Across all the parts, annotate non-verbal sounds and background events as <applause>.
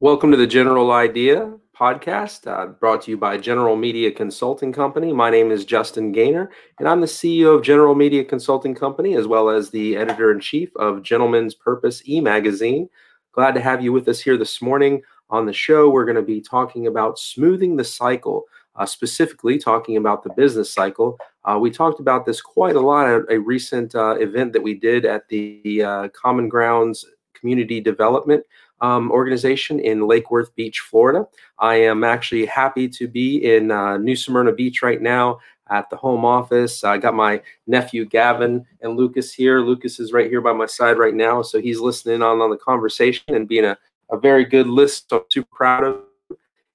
Welcome to the General Idea podcast, uh, brought to you by General Media Consulting Company. My name is Justin Gaynor, and I'm the CEO of General Media Consulting Company, as well as the editor in chief of Gentleman's Purpose e magazine. Glad to have you with us here this morning on the show. We're going to be talking about smoothing the cycle, uh, specifically talking about the business cycle. Uh, we talked about this quite a lot at a recent uh, event that we did at the uh, Common Grounds Community Development um, organization in Lake Worth Beach, Florida. I am actually happy to be in uh, New Smyrna Beach right now at the home office. I got my nephew Gavin and Lucas here. Lucas is right here by my side right now, so he's listening on on the conversation and being a, a very good list. I'm super proud of.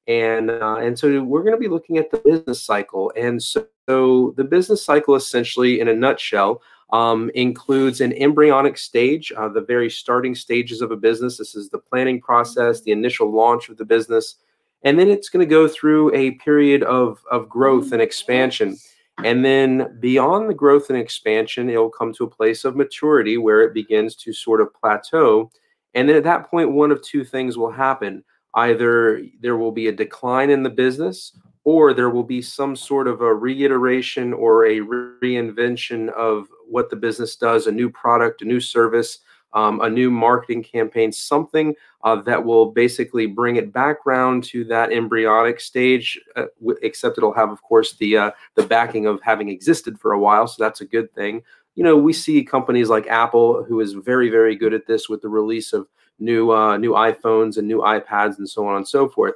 And uh, and so we're going to be looking at the business cycle. And so, so the business cycle, essentially, in a nutshell, um, includes an embryonic stage, uh, the very starting stages of a business. This is the planning process, the initial launch of the business. And then it's going to go through a period of, of growth and expansion. And then beyond the growth and expansion, it'll come to a place of maturity where it begins to sort of plateau. And then at that point, one of two things will happen. Either there will be a decline in the business, or there will be some sort of a reiteration or a reinvention of what the business does, a new product, a new service, um, a new marketing campaign, something uh, that will basically bring it back around to that embryonic stage. Uh, w- except it'll have, of course, the uh, the backing of having existed for a while, so that's a good thing. You know, we see companies like Apple, who is very, very good at this with the release of new uh, new iPhones and new iPads and so on and so forth.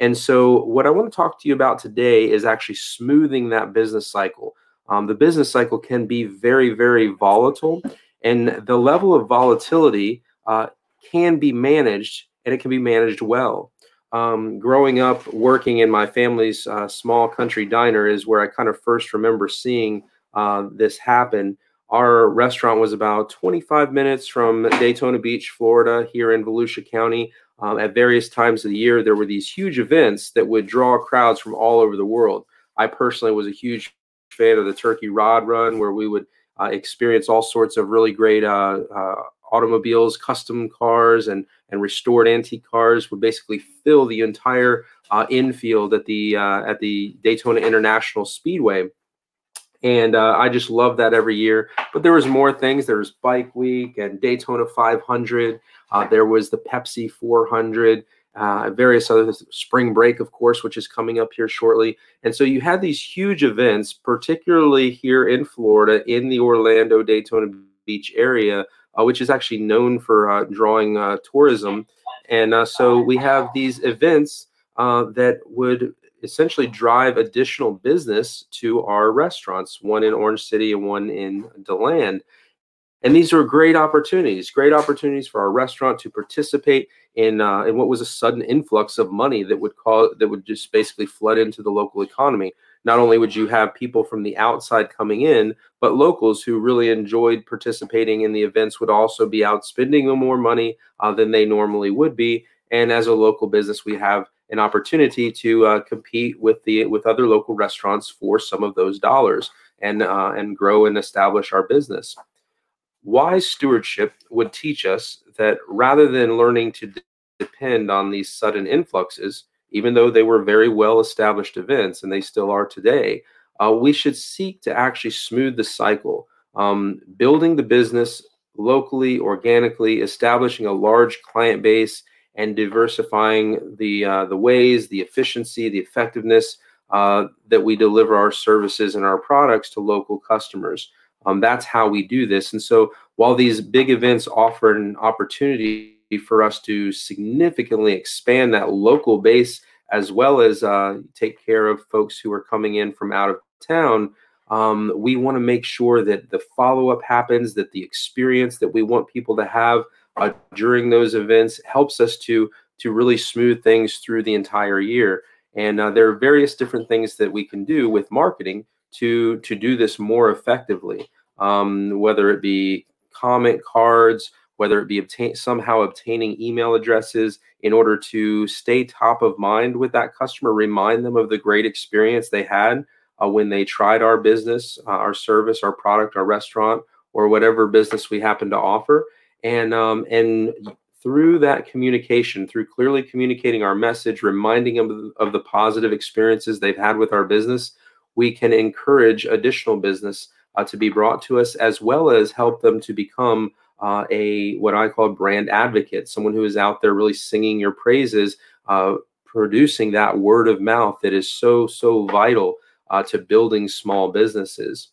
And so, what I want to talk to you about today is actually smoothing that business cycle. Um, the business cycle can be very, very volatile, and the level of volatility uh, can be managed, and it can be managed well. Um, growing up working in my family's uh, small country diner is where I kind of first remember seeing uh, this happen. Our restaurant was about 25 minutes from Daytona Beach, Florida, here in Volusia County. Um, at various times of the year, there were these huge events that would draw crowds from all over the world. I personally was a huge fan of the Turkey Rod Run, where we would uh, experience all sorts of really great uh, uh, automobiles, custom cars, and and restored antique cars would basically fill the entire uh, infield at the uh, at the Daytona International Speedway. And uh, I just love that every year. But there was more things. There was Bike Week and Daytona 500. there was the Pepsi 400 uh, various other spring break, of course, which is coming up here shortly. And so you had these huge events, particularly here in Florida, in the Orlando Daytona Beach area, uh, which is actually known for uh, drawing uh, tourism. And uh, so we have these events uh, that would essentially drive additional business to our restaurants, one in Orange City and one in DeLand. And these are great opportunities, great opportunities for our restaurant to participate in uh, in what was a sudden influx of money that would call that would just basically flood into the local economy. Not only would you have people from the outside coming in, but locals who really enjoyed participating in the events would also be out spending more money uh, than they normally would be. And as a local business, we have an opportunity to uh, compete with the with other local restaurants for some of those dollars and uh, and grow and establish our business. Wise stewardship would teach us that rather than learning to depend on these sudden influxes, even though they were very well established events and they still are today, uh, we should seek to actually smooth the cycle, um, building the business locally, organically, establishing a large client base, and diversifying the uh, the ways, the efficiency, the effectiveness uh, that we deliver our services and our products to local customers. Um, that's how we do this. And so while these big events offer an opportunity for us to significantly expand that local base as well as uh, take care of folks who are coming in from out of town, um, we want to make sure that the follow up happens, that the experience that we want people to have uh, during those events helps us to to really smooth things through the entire year. And uh, there are various different things that we can do with marketing to to do this more effectively. Um, whether it be comment cards, whether it be obtain, somehow obtaining email addresses in order to stay top of mind with that customer, remind them of the great experience they had uh, when they tried our business, uh, our service, our product, our restaurant, or whatever business we happen to offer, and um, and through that communication, through clearly communicating our message, reminding them of the positive experiences they've had with our business, we can encourage additional business uh, to be brought to us, as well as help them to become uh, a what I call brand advocate, someone who is out there really singing your praises, uh, producing that word of mouth that is so so vital uh, to building small businesses.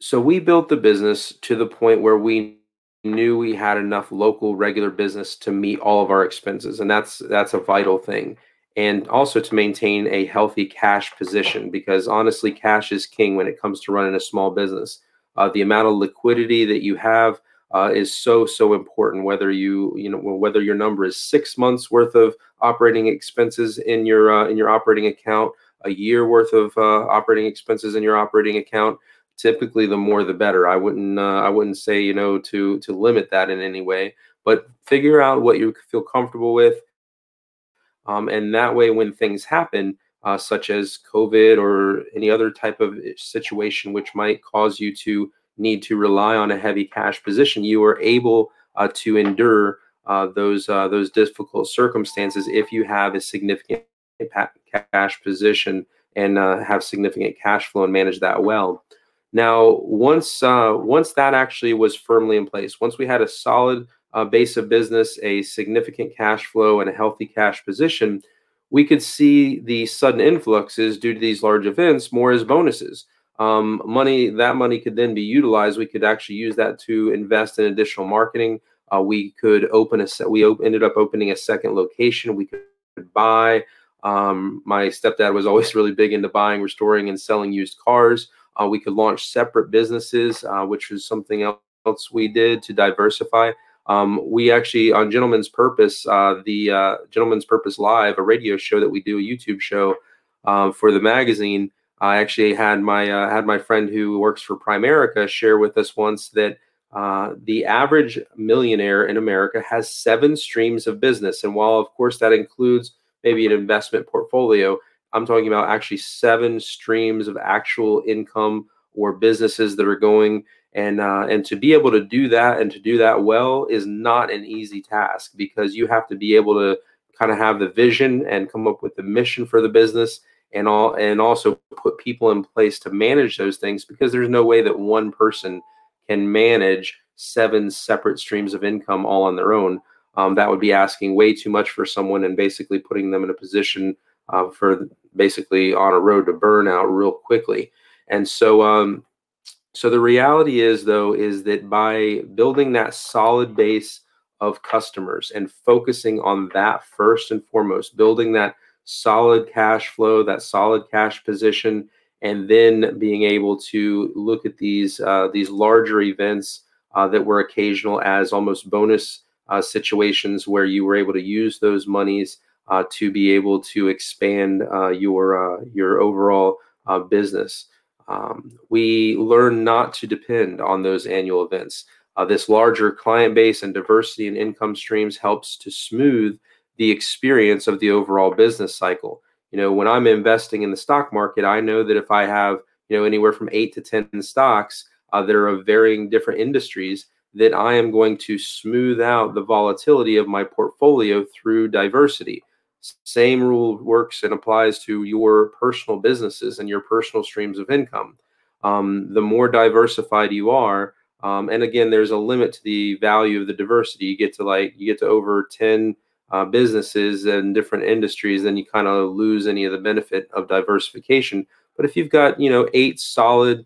So we built the business to the point where we knew we had enough local regular business to meet all of our expenses, and that's that's a vital thing and also to maintain a healthy cash position because honestly, cash is king when it comes to running a small business. Uh, the amount of liquidity that you have uh, is so so important. Whether you you know whether your number is six months worth of operating expenses in your uh, in your operating account, a year worth of uh, operating expenses in your operating account. Typically, the more the better. I wouldn't uh, I wouldn't say you know to to limit that in any way, but figure out what you feel comfortable with um, and that way, when things happen, uh, such as COVID or any other type of eh, situation which might cause you to need to rely on a heavy cash position, you are able uh, to endure uh, those uh, those difficult circumstances if you have a significant cash position and uh, have significant cash flow and manage that well. Now, once uh, once that actually was firmly in place, once we had a solid uh, base of business, a significant cash flow, and a healthy cash position, we could see the sudden influxes due to these large events more as bonuses. Um, money that money could then be utilized. We could actually use that to invest in additional marketing. Uh, we could open a. We op- ended up opening a second location. We could buy. Um, my stepdad was always <laughs> really big into buying, restoring, and selling used cars. Uh, we could launch separate businesses, uh, which was something else we did to diversify. Um, we actually on Gentleman's Purpose, uh, the Gentleman's Purpose Live, a radio show that we do, a YouTube show for the magazine. I actually had my uh, had my friend who works for Primerica share with us once that uh, the average millionaire in America has seven streams of business, and while of course that includes maybe an investment portfolio, I'm talking about actually seven streams of actual income or businesses that are going and uh, and to be able to do that and to do that well is not an easy task because you have to be able to kind of have the vision and come up with the mission for the business and all and also put people in place to manage those things because there's no way that one person can manage seven separate streams of income all on their own. Um, that would be asking way too much for someone and basically putting them in a position uh, for basically on a road to burnout real quickly. And so um, so the reality is, though, is that by building that solid base of customers and focusing on that first and foremost, building that solid cash flow, that solid cash position, and then being able to look at these uh, these larger events uh, that were occasional as almost bonus uh, situations where you were able to use those monies uh, to be able to expand uh, your uh, your overall business. Um, we learn not to depend on those annual events. Uh, this larger client base and diversity in income streams helps to smooth the experience of the overall business cycle. You know, when I'm investing in the stock market, I know that if I have, you know, anywhere from eight to 10 stocks uh, that are of varying different industries, that I am going to smooth out the volatility of my portfolio through diversity. Same rule works and applies to your personal businesses and your personal streams of income. Um, the more diversified you are, um, and again, there's a limit to the value of the diversity. You get to like you get to over ten uh, businesses and different industries, then you kind of lose any of the benefit of diversification. But if you've got you know eight solid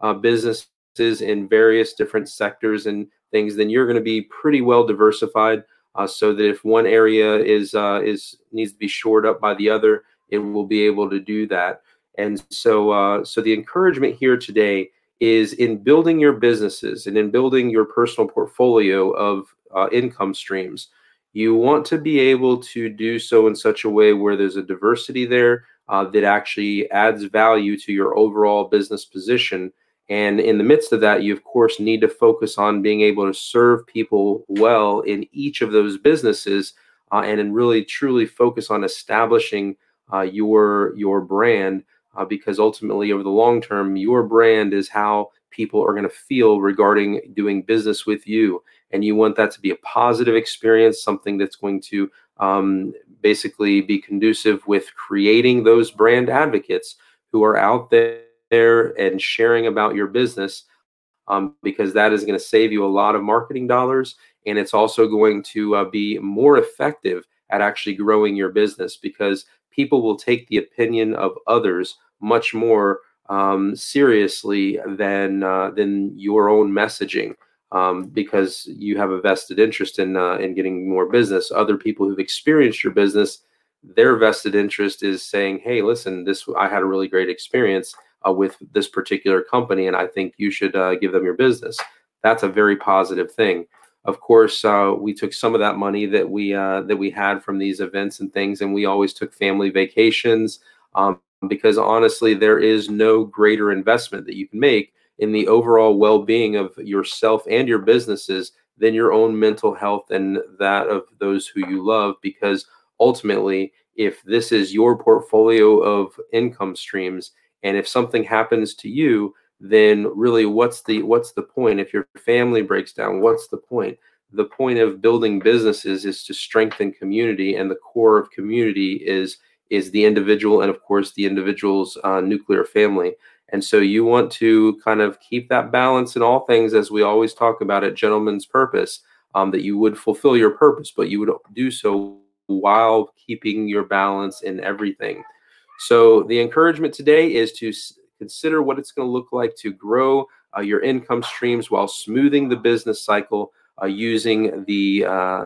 uh, businesses in various different sectors and things, then you're going to be pretty well diversified uh, so that if one area is uh, is needs to be shored up by the other, it will be able to do that. And so, uh, so the encouragement here today is in building your businesses and in building your personal portfolio of uh, income streams. You want to be able to do so in such a way where there's a diversity there uh, that actually adds value to your overall business position and in the midst of that, you, of course, need to focus on being able to serve people well in each of those businesses uh, and then really truly focus on establishing uh, your, your brand. Uh, because ultimately, over the long term, your brand is how people are going to feel regarding doing business with you. And you want that to be a positive experience, something that's going to um, basically be conducive with creating those brand advocates who are out there and sharing about your business um, because that is going to save you a lot of marketing dollars. And it's also going to uh, be more effective at actually growing your business because people will take the opinion of others much more um, seriously than uh, than your own messaging um, because you have a vested interest in uh, in getting more business. Other people who've experienced your business, their vested interest is saying, "Hey, listen, this I had a really great experience uh, with this particular company, and I think you should uh, give them your business." That's a very positive thing. Of course, uh, we took some of that money that we uh, that we had from these events and things, and we always took family vacations. Um, because honestly, there is no greater investment that you can make in the overall well being of yourself and your businesses than your own mental health and that of those who you love. Because ultimately, if this is your portfolio of income streams, and if something happens to you, then really what's the what's the point? If your family breaks down what's the point? The point of building businesses is to strengthen community and the core of community is is the individual and of course the individual's uh, nuclear family. And so you want to kind of keep that balance in all things as we always talk about it gentleman's purpose um, that you would fulfill your purpose but you would do so while keeping your balance in everything so the encouragement today is to consider what it's going to look like to grow uh, your income streams while smoothing the business cycle uh, using the uh,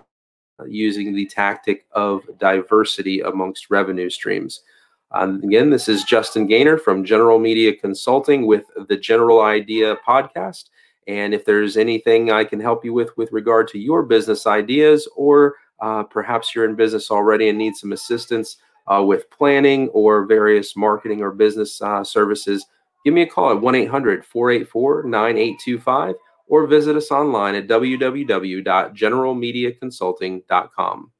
using the tactic of diversity amongst revenue streams. Um, again, this is Justin Gaynor from General Media Consulting with the General Idea podcast. And if there's anything I can help you with with regard to your business ideas, or uh, perhaps you're in business already and need some assistance uh, with planning or various marketing or business uh, services, give me a call at 1 800 484 9825 or visit us online at www.generalmediaconsulting.com.